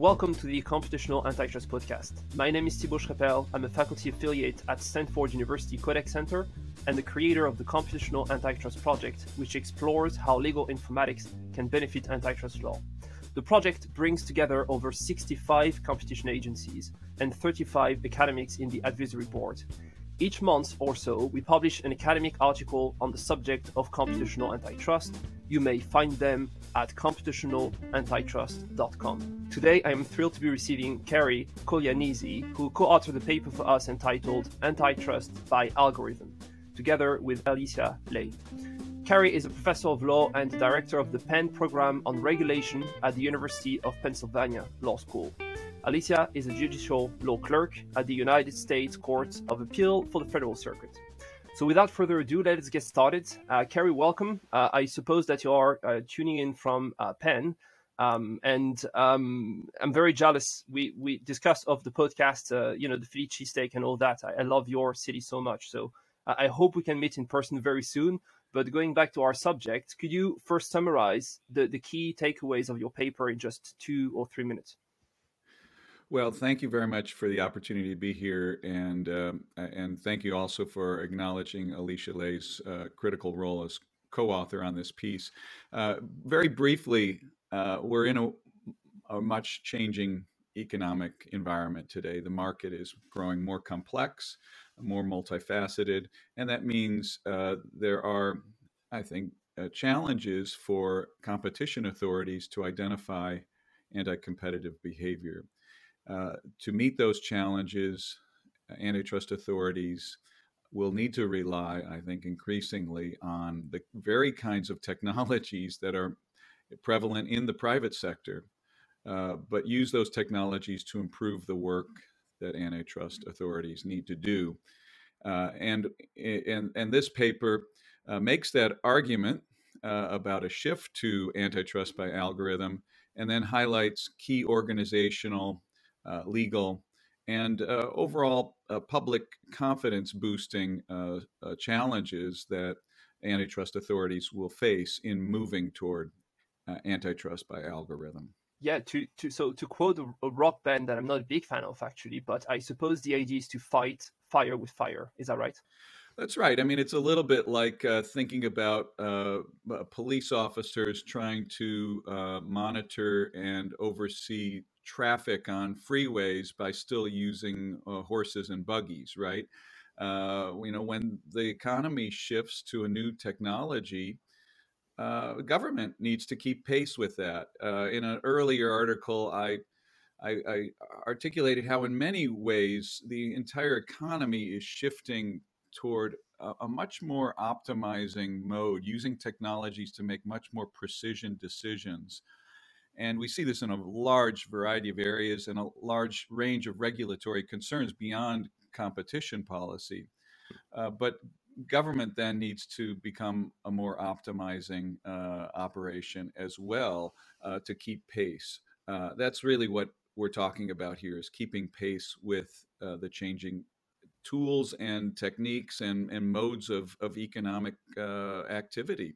Welcome to the Computational Antitrust Podcast. My name is Thibault Schrepel. I'm a faculty affiliate at Stanford University Codex Center and the creator of the Computational Antitrust Project, which explores how legal informatics can benefit antitrust law. The project brings together over 65 competition agencies and 35 academics in the advisory board. Each month or so, we publish an academic article on the subject of computational antitrust. You may find them at computationalantitrust.com. Today, I am thrilled to be receiving Cary Coglianese, who co authored the paper for us entitled Antitrust by Algorithm, together with Alicia Lai. Cary is a professor of law and director of the Penn Program on Regulation at the University of Pennsylvania Law School. Alicia is a judicial law clerk at the United States Court of Appeal for the Federal Circuit. So, without further ado, let's get started. Uh, Cary, welcome. Uh, I suppose that you are uh, tuning in from uh, Penn, um, and um, I'm very jealous. We we discussed of the podcast, uh, you know, the Philly cheesesteak and all that. I, I, love your city so much. So, uh, I hope we can meet in person very soon. But going back to our subject, could you first summarize the, the key takeaways of your paper in just two or three minutes? Well, thank you very much for the opportunity to be here, and um, and thank you also for acknowledging Alicia Lai's uh, critical role as co-author on this piece. Uh, very briefly, uh, we're in a, a, much changing economic environment today. The market is growing more complex, more multifaceted, and that means uh, there are, I think, uh, challenges for competition authorities to identify anti-competitive behavior. Uh, to meet those challenges, antitrust authorities will need to rely, I think, increasingly on the very kinds of technologies that are prevalent in the private sector, uh, but use those technologies to improve the work that antitrust authorities need to do. Uh, and, and, and this paper uh, makes that argument uh, about a shift to antitrust by algorithm and then highlights key organizational uh, legal, and uh, overall uh, public confidence boosting challenges that antitrust authorities will face in moving toward antitrust by algorithm. Yeah to, to so to quote a, a, rock band that i'm not a big fan of actually but i suppose the idea is to fight fire with fire. Is that right? That's right. I mean it's a little bit like uh, thinking about uh, police officers trying to uh, monitor and oversee traffic on freeways by still using uh, horses and buggies, right? Uh, you know, when the economy shifts to a new technology, uh, government needs to keep pace with that. Uh, in an earlier article, I, I, I articulated how, in many ways, the entire economy is shifting toward a, a, much more optimizing mode, using technologies to make much more precision decisions and we see this in a large variety of areas and a large range of regulatory concerns beyond competition policy. Uh, but government then needs to become a more optimizing uh, operation as well uh, to keep pace. Uh, that's really what we're talking about here is keeping pace with uh, the changing tools and techniques and, and modes of, of economic uh, activity.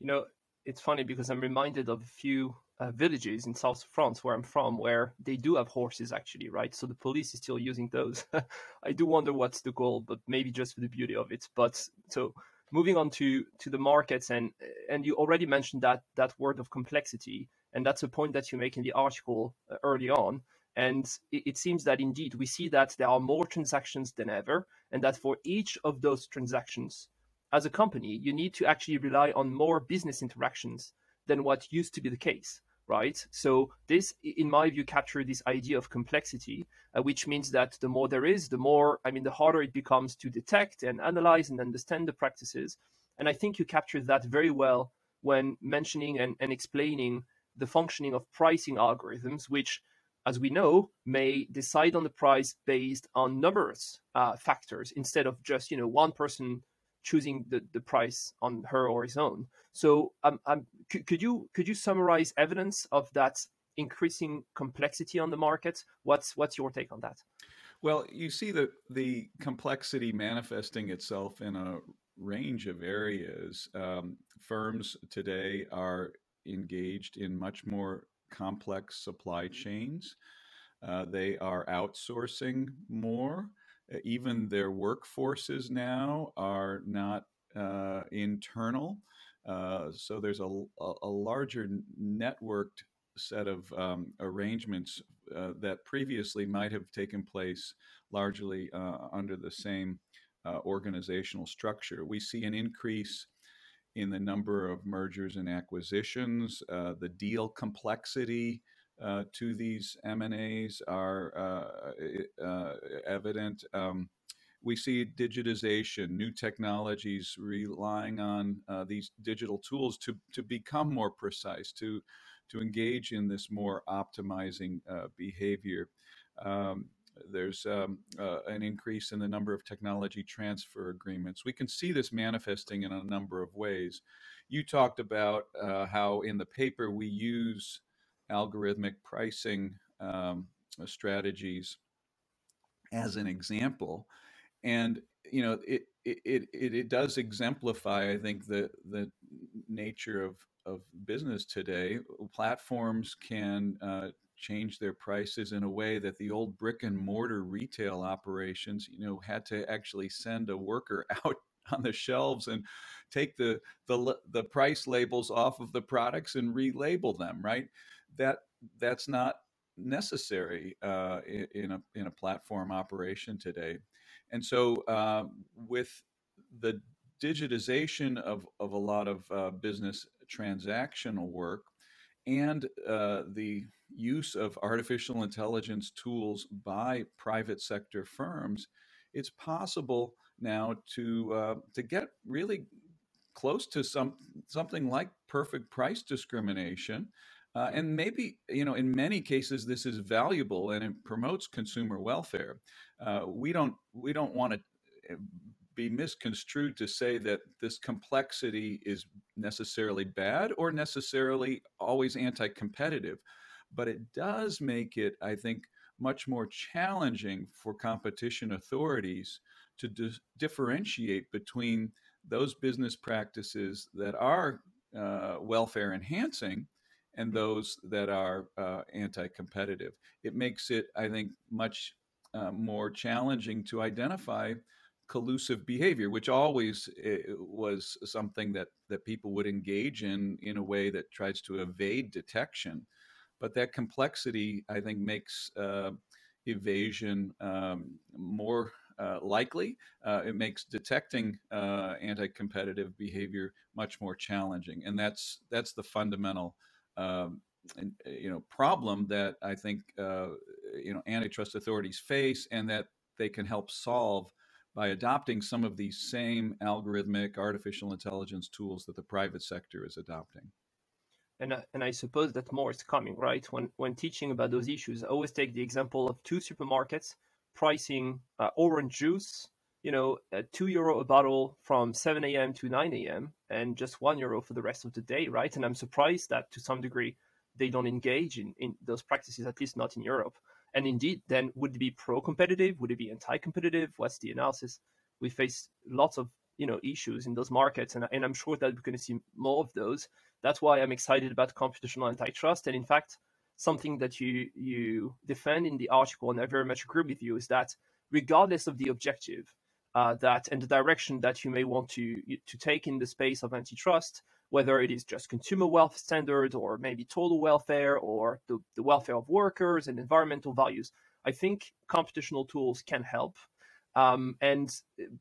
You know, it's funny because I'm reminded of a few uh, villages in South France, where I'm from, where they do have horses actually, right? So the police is still using those. I do wonder what's the goal, but maybe just for the beauty of it. But so moving on to to the markets, and and you already mentioned that that word of complexity, and that's a point that you make in the article uh, early on. And it, it seems that indeed we see that there are more transactions than ever, and that for each of those transactions, as a company, you need to actually rely on more business interactions than what used to be the case right? So this, in my view, captured this idea of complexity, uh, which means that the more there is, the more, I mean, the harder it becomes to detect and analyze and understand the practices. And I think you captured that very well when mentioning and, and explaining the functioning of pricing algorithms, which, as we know, may decide on the price based on numerous uh, factors instead of just, you know, one person choosing the, the price on her or his own. So um, um, could, could you could you summarize evidence of that increasing complexity on the market? What's what's your take on that? Well, you see the the complexity manifesting itself in a range of areas. Um, firms today are engaged in much more complex supply chains. Uh, they are outsourcing more. Uh, even their workforces now are not uh, internal. Uh, so there's a, a, larger networked set of um, arrangements uh, that previously might have taken place largely uh, under the same organizational structure. We see an increase in the number of mergers and acquisitions, the deal complexity uh, to these M&As are uh, uh, evident. Um, we see digitization, new technologies relying on uh, these digital tools to, to become more precise, to, to engage in this more optimizing uh, behavior. Um, there's um, uh, an increase in the number of technology transfer agreements. We can see this manifesting in a number of ways. You talked about how in the paper we use algorithmic pricing um, strategies as an example. And you know, it, it it it does exemplify, I think, the the nature of of business today. Platforms can uh, change their prices in a way that the old brick and mortar retail operations, you know, had to actually send a worker out on the shelves and take the the the price labels off of the products and relabel them. Right that that's not necessary uh, in a in a platform operation today. And so, uh, with the digitization of of a lot of uh, business transactional work and uh, the use of artificial intelligence tools by private sector firms, it's possible now to uh, to get really close to some something like perfect price discrimination uh, and maybe, you know, in many cases, this is valuable and it promotes consumer welfare. Uh, we don't we don't want to eh, be misconstrued to say that this complexity is necessarily bad or necessarily always anti-competitive, but it does make it, I think, much more challenging for competition authorities to di- differentiate between those business practices that are uh, welfare enhancing and those that are uh, anti-competitive. It makes it, I think, much uh, more challenging to identify collusive behavior, which always eh, was something that that people would engage in in a way that tries to evade detection. But that complexity, I think, makes uh, evasion um, more uh, likely. Uh, it makes detecting uh, anti-competitive behavior much more challenging, and that's that's the fundamental um, you know problem that I think uh, you know antitrust authorities face, and that they can help solve by adopting some of these same algorithmic artificial intelligence tools that the private sector is adopting. And, uh, and I suppose that more is coming, right? When when teaching about those issues, I always take the example of two supermarkets pricing uh, orange juice, you know, two euro a bottle from 7 a.m. to 9 a.m. and just one euro for the rest of the day, right? And I'm surprised that to some degree they don't engage in, in those practices, at least not in Europe. And indeed, then would it be pro-competitive? Would it be anti-competitive? What's the analysis? We face lots of you know issues in those markets, and, and I'm sure that we're going to see more of those. That's why I'm excited about computational antitrust. And in fact, something that you you defend in the article, and I very much agree with you, is that regardless of the objective, uh, that and the direction that you may want to to take in the space of antitrust, whether it is just consumer wealth standards or maybe total welfare or the, the welfare of workers and environmental values. I think computational tools can help. Um, and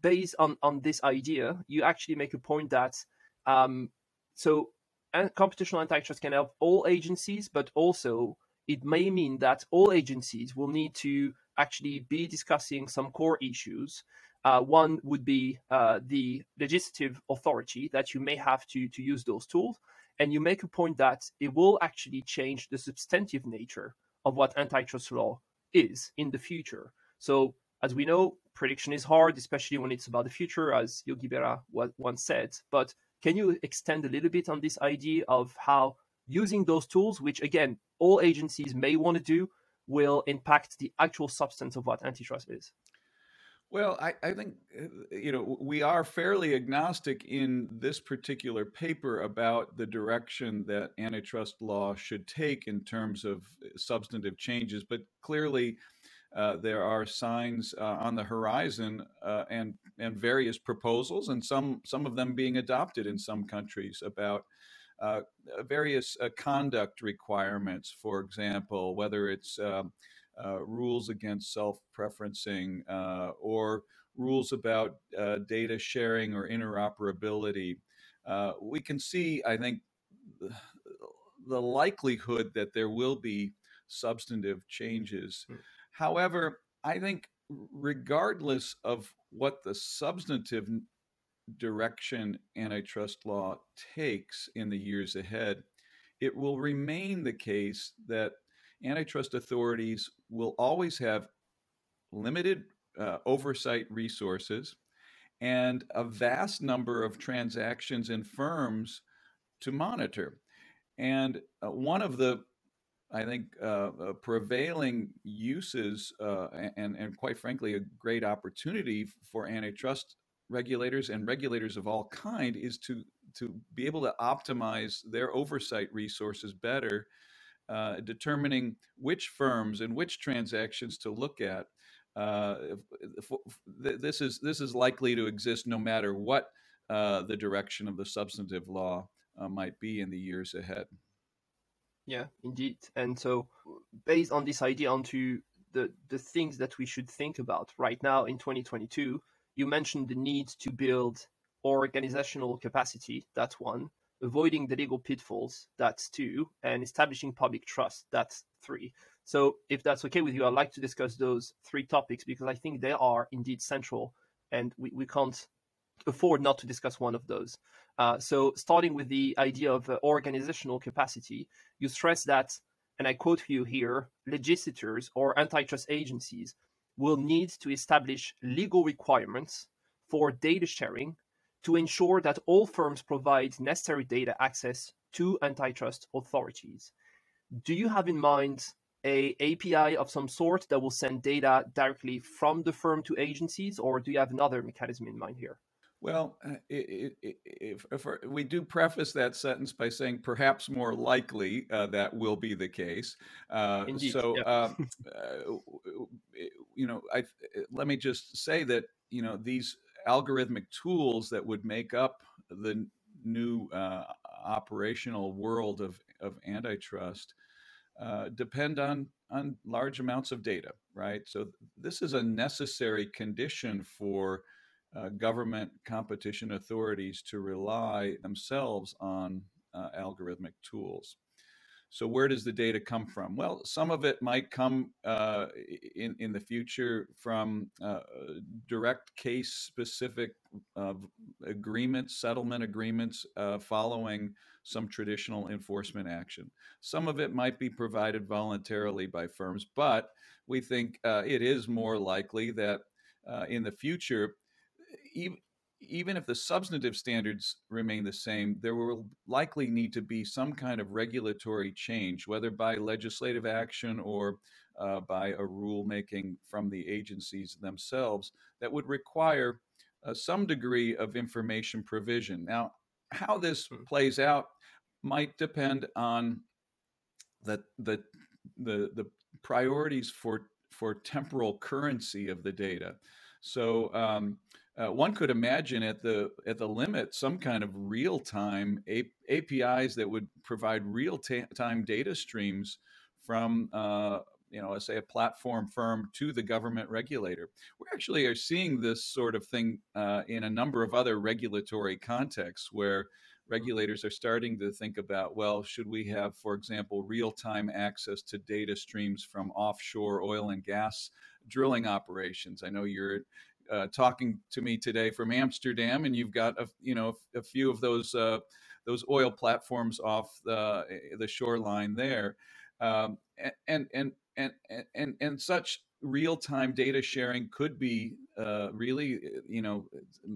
based on, on this idea, you actually make a point that um, so and computational antitrust can help all agencies, but also it may mean that all agencies will need to actually be discussing some core issues uh, one would be uh, the legislative authority that you may have to, to use those tools. And you make a point that it will actually change the substantive nature of what antitrust law is in the future. So, as we know, prediction is hard, especially when it's about the future, as Yogi Berra once said. But can you extend a little bit on this idea of how using those tools, which again, all agencies may want to do, will impact the actual substance of what antitrust is? Well, I, I think, uh, you know, we are fairly agnostic in this particular paper about the direction that antitrust law should take in terms of uh, substantive changes. But clearly, uh, there are signs uh, on the horizon uh, and and various proposals, and some some of them being adopted in some countries about uh, various conduct requirements. For example, whether it's um, uh, rules against self preferencing uh, or rules about uh, data sharing or interoperability. Uh, we can see, I think, the likelihood that there will be substantive changes. Hmm. However, I think, regardless of what the substantive direction antitrust law takes in the years ahead, it will remain the case that antitrust authorities will always have limited uh, oversight resources and a vast number of transactions and firms to monitor. And uh, one of the, I think, uh, uh prevailing uses uh, and, and quite frankly, a great opportunity for antitrust regulators and regulators of all kind is to to be able to optimize their oversight resources better uh, determining which firms and which transactions to look at. Uh, is this is likely to exist no matter what uh, the direction of the substantive law might be in the years ahead. Yeah, indeed. And so, based on this idea, onto the the things that we should think about right now in 2022, you mentioned the need to build organizational capacity. That's one avoiding the legal pitfalls, that's two, and establishing public trust, that's three. So, if that's okay with you, I'd like to discuss those three topics because I think they are indeed central and we, we can't afford not to discuss one of those. Uh, so, starting with the idea of uh, organizational capacity, you stress that, and I quote you here legislators or antitrust agencies will need to establish legal requirements for data sharing to ensure that all firms provide necessary data access to antitrust authorities. Do you have in mind a API of some sort that will send data directly from the firm to agencies, or do you have another mechanism in mind here? Well, uh, if, if, if, we do preface that sentence by saying perhaps more likely uh, that will be the case. Uh, so. Um, uh, you know, I, let me just say that you know these algorithmic tools that would make up the new uh, operational world of, of antitrust uh, depend on on large amounts of data, right? So this is a necessary condition for uh, government competition authorities to rely themselves on uh, algorithmic tools. So where does the data come from? Well, some of it might come uh, in in the future from uh, direct case specific uh, agreements, settlement agreements uh, following some traditional enforcement action. Some of it might be provided voluntarily by firms, but we think uh, it is more likely that uh, in the future, even if the substantive standards remain the same, there will likely need to be some kind of regulatory change, whether by legislative action or uh, by a rulemaking from the agencies themselves, that would require uh, some degree of information provision. Now, how this hmm. plays out might depend on the the the, the priorities for for temporal currency of the data. So. Um, uh, one could imagine at the at the limit some kind of real time A- APIs that would provide real time data streams from uh, you know say a platform firm to the government regulator. We actually are seeing this sort of thing uh, in a number of other regulatory contexts where regulators are starting to think about well should we have for example real time access to data streams from offshore oil and gas drilling operations? I know you're uh, talking to me today from Amsterdam, and you've got a you know a few of those uh, those oil platforms off the the shoreline there, um, and, and and and and such real time data sharing could be uh, really you know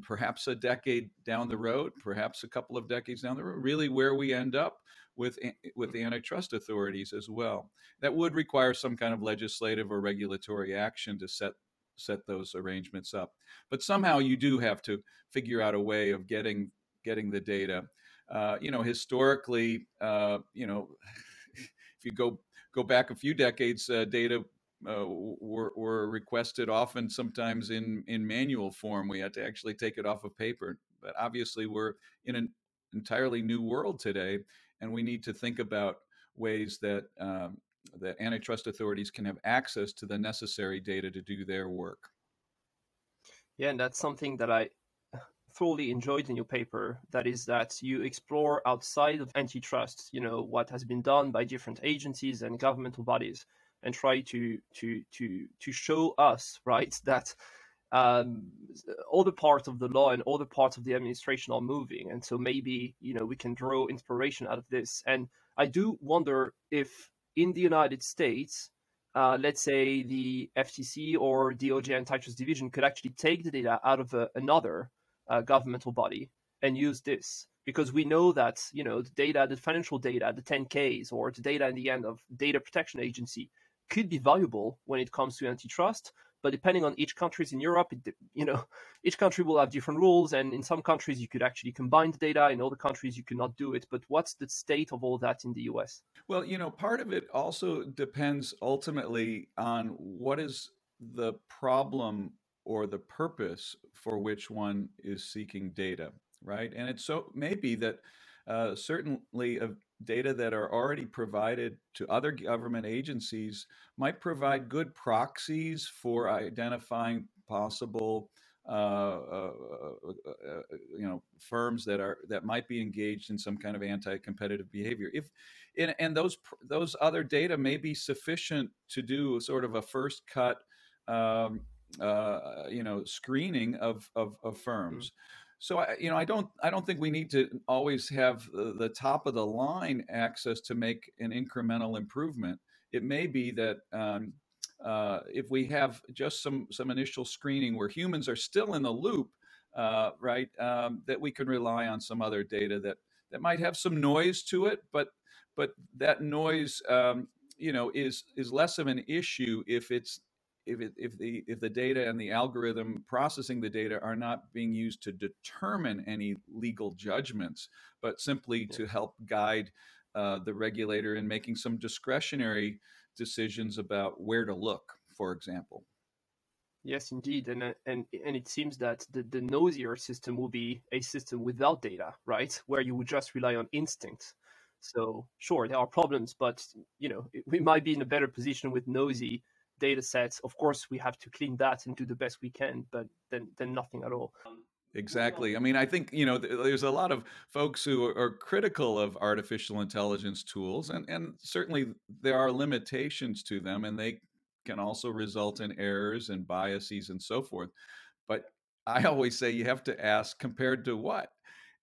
perhaps a decade down the road, perhaps a couple of decades down the road, really where we end up with with the antitrust authorities as well. That would require some kind of legislative or regulatory action to set set those arrangements up. But somehow you do have to figure out a way of getting getting the data. Uh, you know, historically, uh, you know, if you go go back a few decades, uh, data uh, were, were requested often, sometimes in in manual form. We had to actually take it off of paper. But obviously, we're in an entirely new world today, and we need to think about ways that um, that antitrust authorities can have access to the necessary data to do their work. Yeah, and that's something that I thoroughly enjoyed in your paper. That is that you explore outside of antitrust, you know, what has been done by different agencies and governmental bodies, and try to to to to show us, right, that um, other parts of the law and other parts of the administration are moving, and so maybe you know we can draw inspiration out of this. And I do wonder if in the United States, uh, let's say the FTC or DOJ antitrust division could actually take the data out of a, another uh, governmental body and use this because we know that you know the data, the financial data, the 10Ks or the data in the end of data protection agency could be valuable when it comes to antitrust, but depending on each countries in Europe, it, you know, each country will have different rules, and in some countries you could actually combine the data. In other countries, you cannot do it. But what's the state of all that in the U.S.? Well, you know, part of it also depends ultimately on what is the problem or the purpose for which one is seeking data, right? And it so may be that uh, certainly of data that are already provided to other government agencies might provide good proxies for identifying possible uh, uh, uh, uh, you know firms that are that might be engaged in some kind of anti-competitive behavior if and, and those those other data may be sufficient to do sort of a first cut um, uh, you know screening of of, of firms mm-hmm. So I, you know, I don't, I don't think we need to always have the, the, top of the line access to make an incremental improvement. It may be that um, uh, if we have just some some initial screening where humans are still in the loop, uh, right, um, that we can rely on some other data that that might have some noise to it, but but that noise, um, you know, is is less of an issue if it's if, it, if the if the data and the algorithm processing the data are not being used to determine any legal judgments, but simply to help guide uh, the regulator in making some discretionary decisions about where to look, for example. Yes, indeed, and uh, and and it seems that the the nosier system will be a system without data, right, where you would just rely on instinct. So sure, there are problems, but you know we might be in a better position with nosy data sets. Of course, we have to clean that and do the best we can, but then then nothing at all. Exactly. I mean, I think you know there's a lot of folks who are critical of artificial intelligence tools, and and certainly there are limitations to them, and they can also result in errors and biases and so forth. But I always say you have to ask compared to what,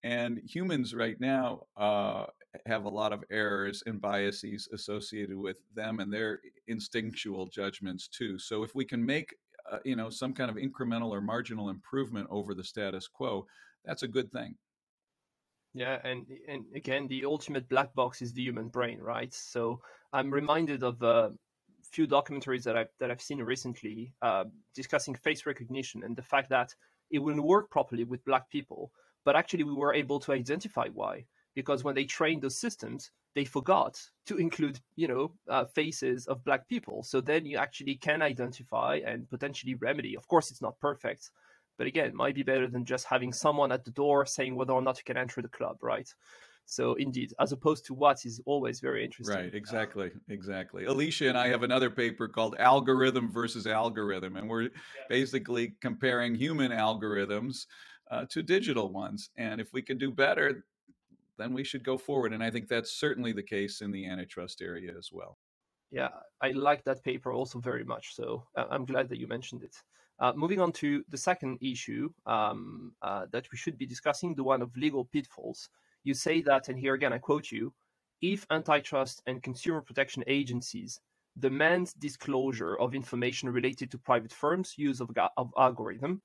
and humans right now uh, have a lot of errors and biases associated with them and their instinctual judgments too. So if we can make uh, you know some kind of incremental or marginal improvement over the status quo, that's a good thing. Yeah, and and again, the ultimate black box is the human brain, right? So I'm reminded of a few documentaries that I've that I've seen recently uh, discussing face recognition and the fact that it wouldn't work properly with black people, but actually we were able to identify why because when they trained those systems, they forgot to include, you know, uh, faces of black people. So then you actually can identify and potentially remedy. Of course, it's not perfect, but again, it might be better than just having someone at the door saying whether or not you can enter the club, right? So indeed, as opposed to what is always very interesting. Right, exactly, exactly. Alicia and I have another paper called Algorithm versus Algorithm, and we're yeah. basically comparing human algorithms uh, to digital ones. And if we can do better, then we should go forward. And I think that's certainly the case in the antitrust area as well. Yeah, I like that paper also very much. So uh, I'm glad that you mentioned it. Uh, moving on to the second issue um, uh, that we should be discussing, the one of legal pitfalls. You say that, and here again I quote you if antitrust and consumer protection agencies demand disclosure of information related to private firms' use of, of algorithm,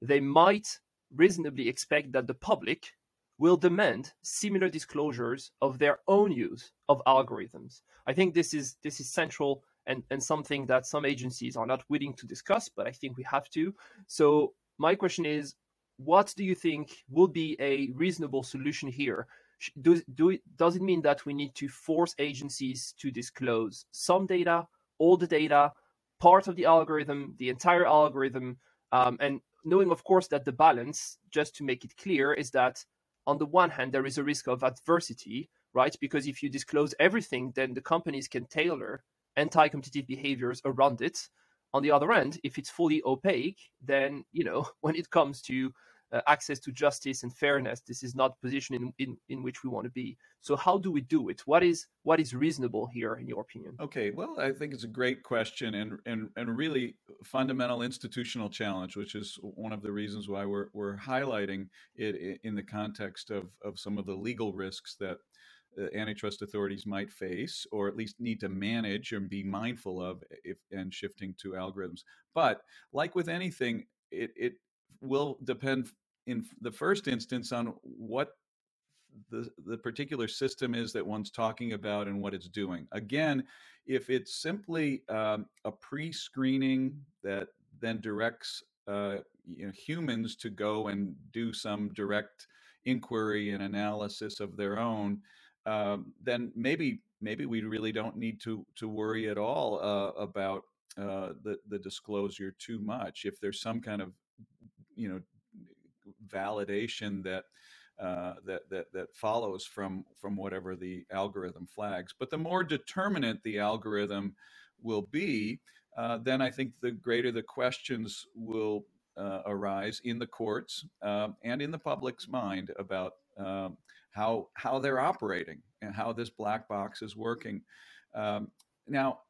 they might reasonably expect that the public will demand similar disclosures of their own use of algorithms. I think this is this is central and, and something that some agencies are not willing to discuss, but I think we have to. So, my question is what do you think would be a reasonable solution here? Do, do does it mean that we need to force agencies to disclose some data, all the data, part of the algorithm, the entire algorithm, um, and knowing, of course, that the balance, just to make it clear, is that on the one hand, there is a risk of adversity, right? Because if you disclose everything, then the companies can tailor anti competitive behaviors around it. On the other end, if it's fully opaque, then, you know, when it comes to access to justice and fairness, this is not position in, in, in which we want to be. So how do we do it? What is what is reasonable here, in your opinion? Okay, well, I think it's a great question and and and really fundamental institutional challenge, which is one of the reasons why we're we're highlighting it in the context of of some of the legal risks that uh, antitrust authorities might face, or at least need to manage and be mindful of, if and shifting to algorithms. But like with anything, it it will depend in the first instance on what the, the particular system is that one's talking about and what it's doing. Again, if it's simply um, a pre-screening that then directs uh, you know, humans to go and do some direct inquiry and analysis of their own, um, then maybe maybe we really don't need to to worry at all uh, about uh, the the disclosure too much. If there's some kind of you know validation that uh, that that that follows from from whatever the algorithm flags. But the more determinate the algorithm will be, uh, then I think the greater the questions will uh, arise in the courts um, and in the public's mind about um, how how they're operating and how this black box is working. Um, now,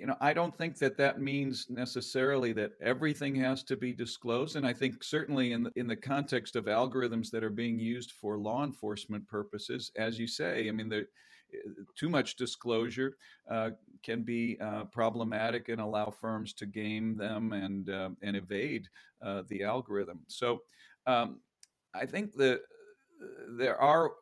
you know, I don't think that that means necessarily that everything has to be disclosed. And I think certainly in the, in the context of algorithms that are being used for law enforcement purposes, as you say, I mean, the, too much disclosure uh, can be uh, problematic and allow firms to game them and uh, and evade uh, the algorithm. So um, I think that there are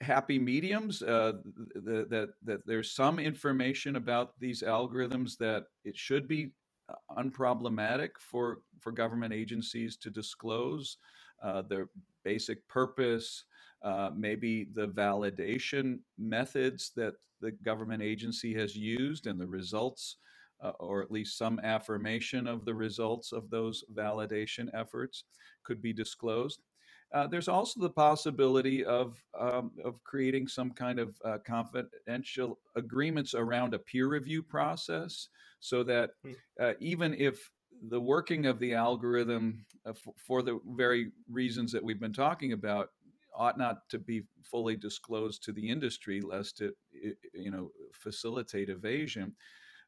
happy mediums uh, that, that that there's some information about these algorithms that it should be uh, unproblematic for for government agencies to disclose uh, their basic purpose uh, maybe the validation methods that the government agency has used and the results uh, or at least some affirmation of the results of those validation efforts could be disclosed uh, there's also the possibility of um, of creating some kind of uh, confidential agreements around a peer review process, so that hmm. uh, even if the working of the algorithm uh, f- for the very reasons that we've been talking about ought not to be fully disclosed to the industry lest it, it you know facilitate evasion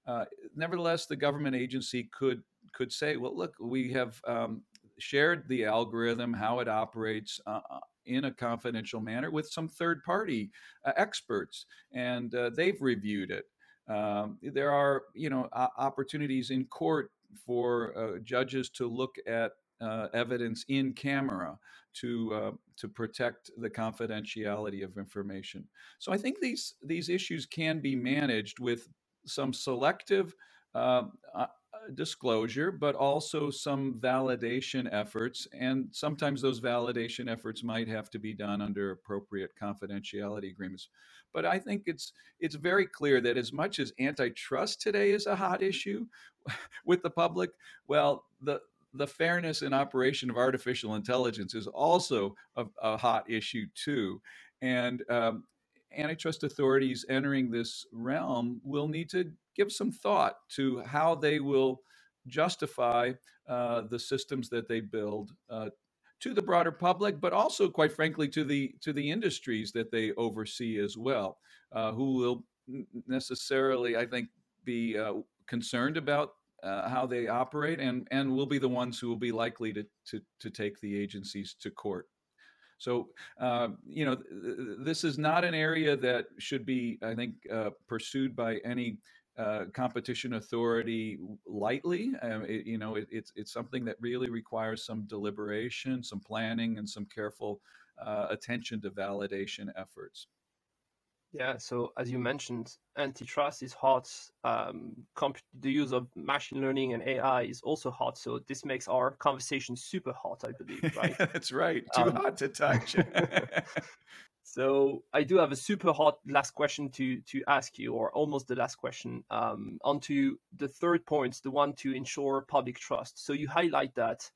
uh, nevertheless the government agency could could say well look we have um, shared the algorithm, how it operates uh, uh, in a confidential manner with some third party uh, experts, and uh, they've reviewed it. Um, there are, you know, opportunities in court for uh, judges to look at evidence in camera to to protect the confidentiality of information. So I think these these issues can be managed with some selective uh, disclosure, but also some validation efforts. And sometimes those validation efforts might have to be done under appropriate confidentiality agreements. But I think it's it's very clear that as much as antitrust today is a hot issue with the public, well, the the fairness and operation of artificial intelligence is also a, a hot issue too. And um, antitrust authorities entering this realm will need to give some thought to how they will justify uh, the systems that they build uh, to the broader public, but also, quite frankly, to the to the industries that they oversee as well, uh, who will necessarily, I think, be uh, concerned about uh, how they operate, and and will be the ones who will be likely to to, to take the agencies to court. So, uh, you know, th- this is not an area that should be, I think, uh, pursued by any uh, competition authority lightly. Um, it, you know, it, it's it's something that really requires some deliberation, some planning, and some careful uh, attention to validation efforts. Yeah, so as you mentioned, antitrust is hot. Um, comp- the use of machine learning and AI is also hot. So this makes our conversation super hot, I believe, right? That's right. Too um, hot to touch. so I do have a super hot last question to to ask you, or almost the last question. Um, onto the third point, the one to ensure public trust. So you highlight that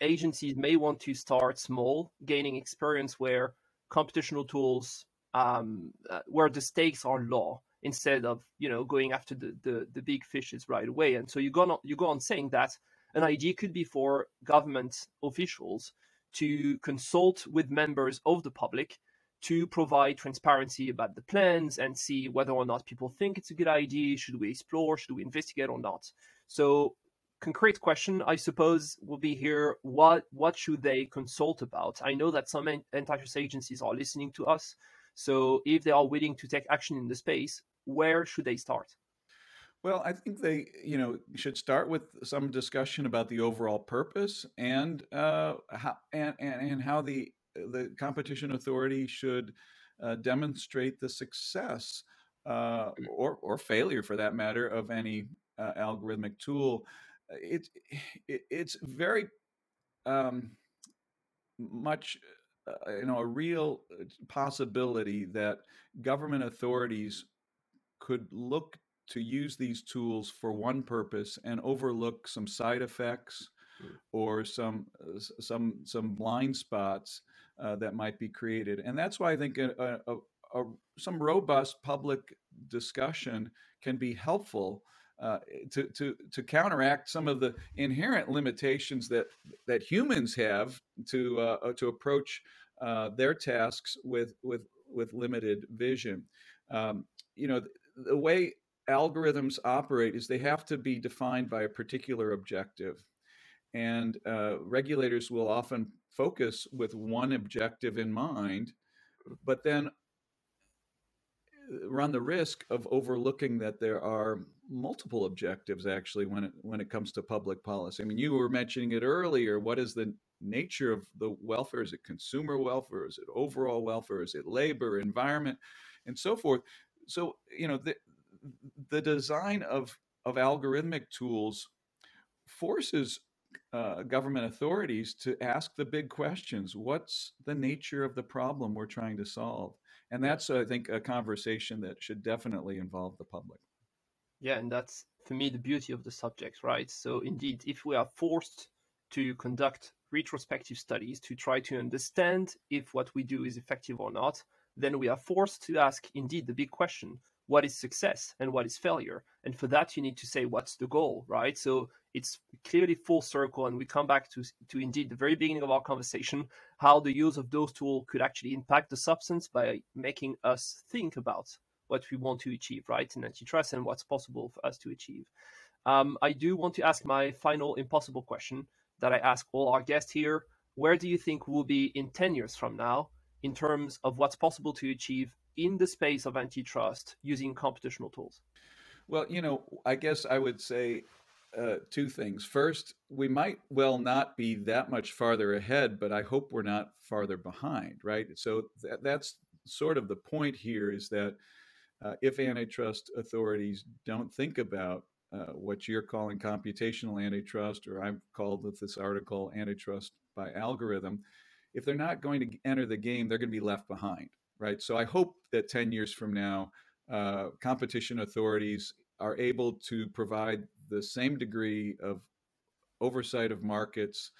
agencies may want to start small, gaining experience where computational tools um, uh, where the stakes are low instead of you know going after the, the, the big fishes right away. And so you go on, you go on saying that an idea could be for government officials to consult with members of the public to provide transparency about the plans and see whether or not people think it's a good idea. Should we explore? Should we investigate or not? So concrete question i suppose will be here what what should they consult about i know that some antitrust agencies are listening to us so if they are willing to take action in the space, where should they start? Well, I think they, you know, should start with some discussion about the overall purpose and uh, how and, and, and how the the competition authority should uh, demonstrate the success uh, mm. or or failure, for that matter, of any uh, algorithmic tool. It, it it's very um, much uh, you know a real uh, possibility that government authorities could look to use these tools for one purpose and overlook some side effects hmm. or some uh, some some blind spots uh, that might be created and that's why i think a, a, a, some robust public discussion can be helpful uh, to, to, to counteract some of the inherent limitations that, that humans have to, uh, uh, to approach uh, their tasks with, with, with limited vision. Um, you know, the, the way algorithms operate is they have to be defined by a particular objective. And uh, regulators will often focus with one objective in mind, but then uh, run the risk of overlooking that there are multiple objectives actually when it when it comes to public policy. I mean, you were mentioning it earlier. What is the nature of the welfare? Is it consumer welfare? Is it overall welfare? Is it labor, environment, and so forth? So you know the the design of of algorithmic tools forces uh, government authorities to ask the big questions. What's the nature of the problem we're trying to solve? And that's, I think, a conversation that should definitely involve the public. Yeah, and that's for me the beauty of the subject, right? So, indeed, if we are forced to conduct retrospective studies to try to understand if what we do is effective or not, then we are forced to ask, indeed, the big question what is success and what is failure? And for that, you need to say, what's the goal, right? So, it's clearly full circle, and we come back to, to indeed the very beginning of our conversation how the use of those tools could actually impact the substance by making us think about what we want to achieve, right, in antitrust and what's possible for us to achieve. Um, I do want to ask my final impossible question that I ask all our guests here. Where do you think we'll be in 10 years from now in terms of what's possible to achieve in the space of antitrust using computational tools? Well, you know, I guess I would say uh, two things. First, we might well not be that much farther ahead, but I hope we're not farther behind, right? So th- that's sort of the point here is that uh, if antitrust authorities don't think about uh, what you're calling computational antitrust, or I've called with this article antitrust by algorithm, if they're not going to enter the game, they're going to be left behind, right? So I hope that 10 years from now, uh, competition authorities are able to provide the same degree of oversight of markets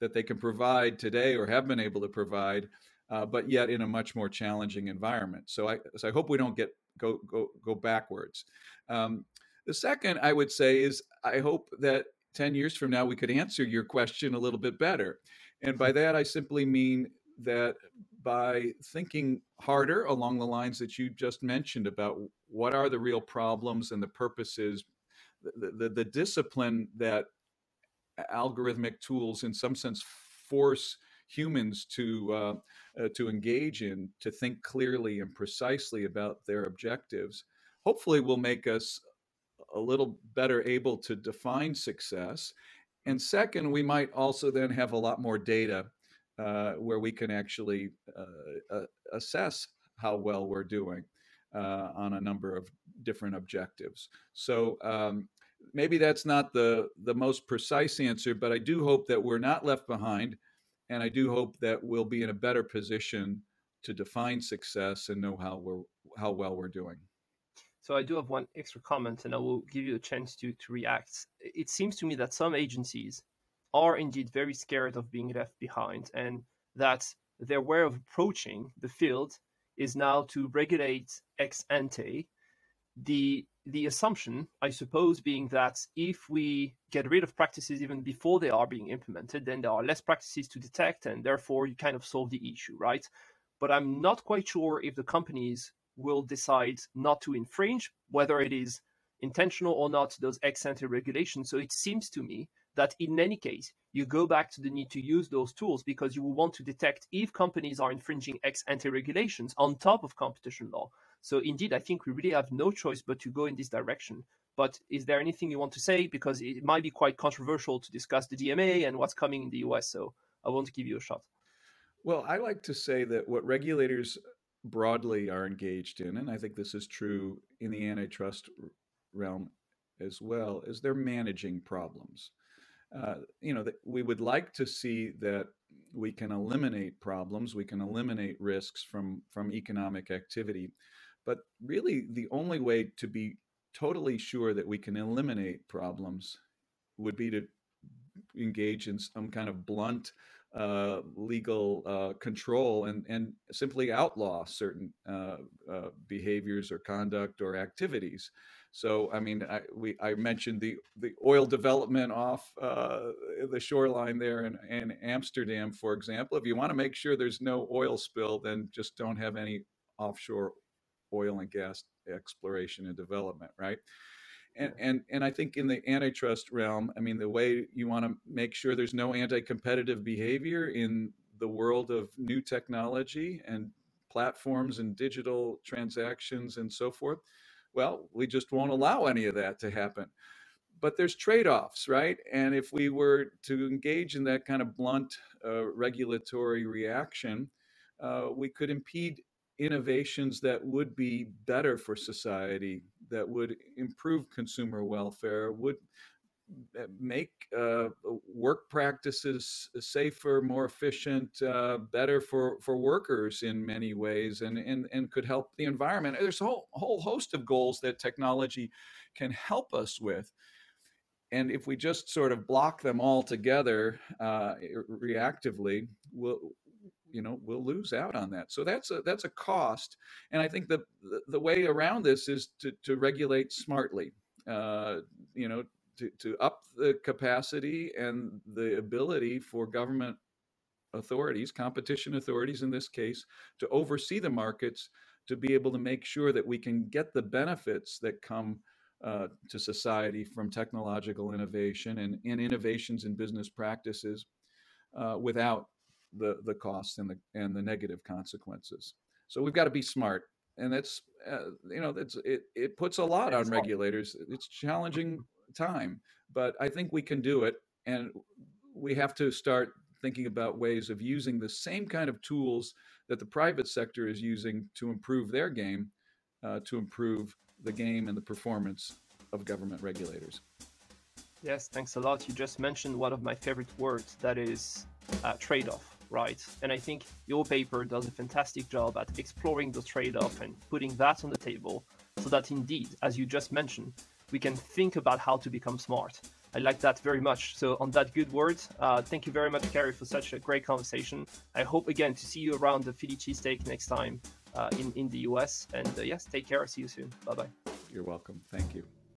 that they can provide today or have been able to provide, uh, but yet in a much more challenging environment. So I, so I hope we don't get go go go backwards. Um, the second I would say is I hope that 10 years from now we could answer your question a little bit better. And by that I simply mean that by thinking harder along the lines that you just mentioned about what are the real problems and the purposes, the, the, the discipline that algorithmic tools in some sense force humans to uh, uh, to engage in to think clearly and precisely about their objectives hopefully will make us a little better able to define success. And second we might also then have a lot more data uh, where we can actually uh, uh, assess how well we're doing uh, on a number of different objectives. So um, maybe that's not the the most precise answer, but I do hope that we're not left behind, and I do hope that we'll be in a better position to define success and know how we're how well we're doing. So I do have one extra comment, and I will give you a chance to to react. It seems to me that some agencies are indeed very scared of being left behind, and that their way of approaching the field is now to regulate ex ante. The the assumption, I suppose, being that if we get rid of practices even before they are being implemented, then there are less practices to detect, and therefore you kind of solve the issue, right? But I'm not quite sure if the companies will decide not to infringe, whether it is intentional or not, those ex ante regulations. So it seems to me that in any case, you go back to the need to use those tools because you will want to detect if companies are infringing ex ante regulations on top of competition law. So indeed, I think we really have no choice but to go in this direction. But is there anything you want to say? Because it might be quite controversial to discuss the DMA and what's coming in the US. So I want to give you a shot. Well, I like to say that what regulators broadly are engaged in, and I think this is true in the antitrust realm as well, is they're managing problems. Uh, you know, that we would like to see that we can eliminate problems, we can eliminate risks from from economic activity, but really the only way to be totally sure that we can eliminate problems would be to engage in some kind of blunt uh, legal uh, control and, and simply outlaw certain uh, uh, behaviors or conduct or activities. So, I mean, I, we, I mentioned the, the oil development off uh, the shoreline there in, in Amsterdam, for example. If you want to make sure there's no oil spill, then just don't have any offshore oil and gas exploration and development, right? And, and and I think in the antitrust realm, I mean, the way you want to make sure there's no anti-competitive behavior in the world of new technology and platforms and digital transactions and so forth, well, we just won't allow any of that to happen. But there's trade-offs, right? And if we were to engage in that kind of blunt uh, regulatory reaction, uh, we could impede innovations that would be better for society, that would improve consumer welfare, would make uh, work practices safer, more efficient, uh, better for, for workers in many ways, and, and, and could help the environment. There's a whole, whole host of goals that technology can help us with. And if we just sort of block them all together uh, reactively, we'll, you know we'll lose out on that so that's a that's a cost and i think the the, the way around this is to, to regulate smartly uh, you know to, to up the capacity and the ability for government authorities competition authorities in this case to oversee the markets to be able to make sure that we can get the benefits that come uh, to society from technological innovation and, and innovations in business practices uh, without the the costs and the and the negative consequences. So we've got to be smart, and that's uh, you know that's it. It puts a lot on regulators. It's challenging time, but I think we can do it, and we have to start thinking about ways of using the same kind of tools that the private sector is using to improve their game, uh, to improve the game and the performance of government regulators. Yes, thanks a lot. You just mentioned one of my favorite words that is uh, trade off right? And I think your paper does a fantastic job at exploring the trade off and putting that on the table so that indeed, as you just mentioned, we can think about how to become smart. I like that very much. So, on that good word, uh, thank you very much, Cary, for such a great conversation. I hope again to see you around the Philly cheesesteak next time uh, in, in the US. And uh, yes, take care. See you soon. Bye bye. You're welcome. Thank you.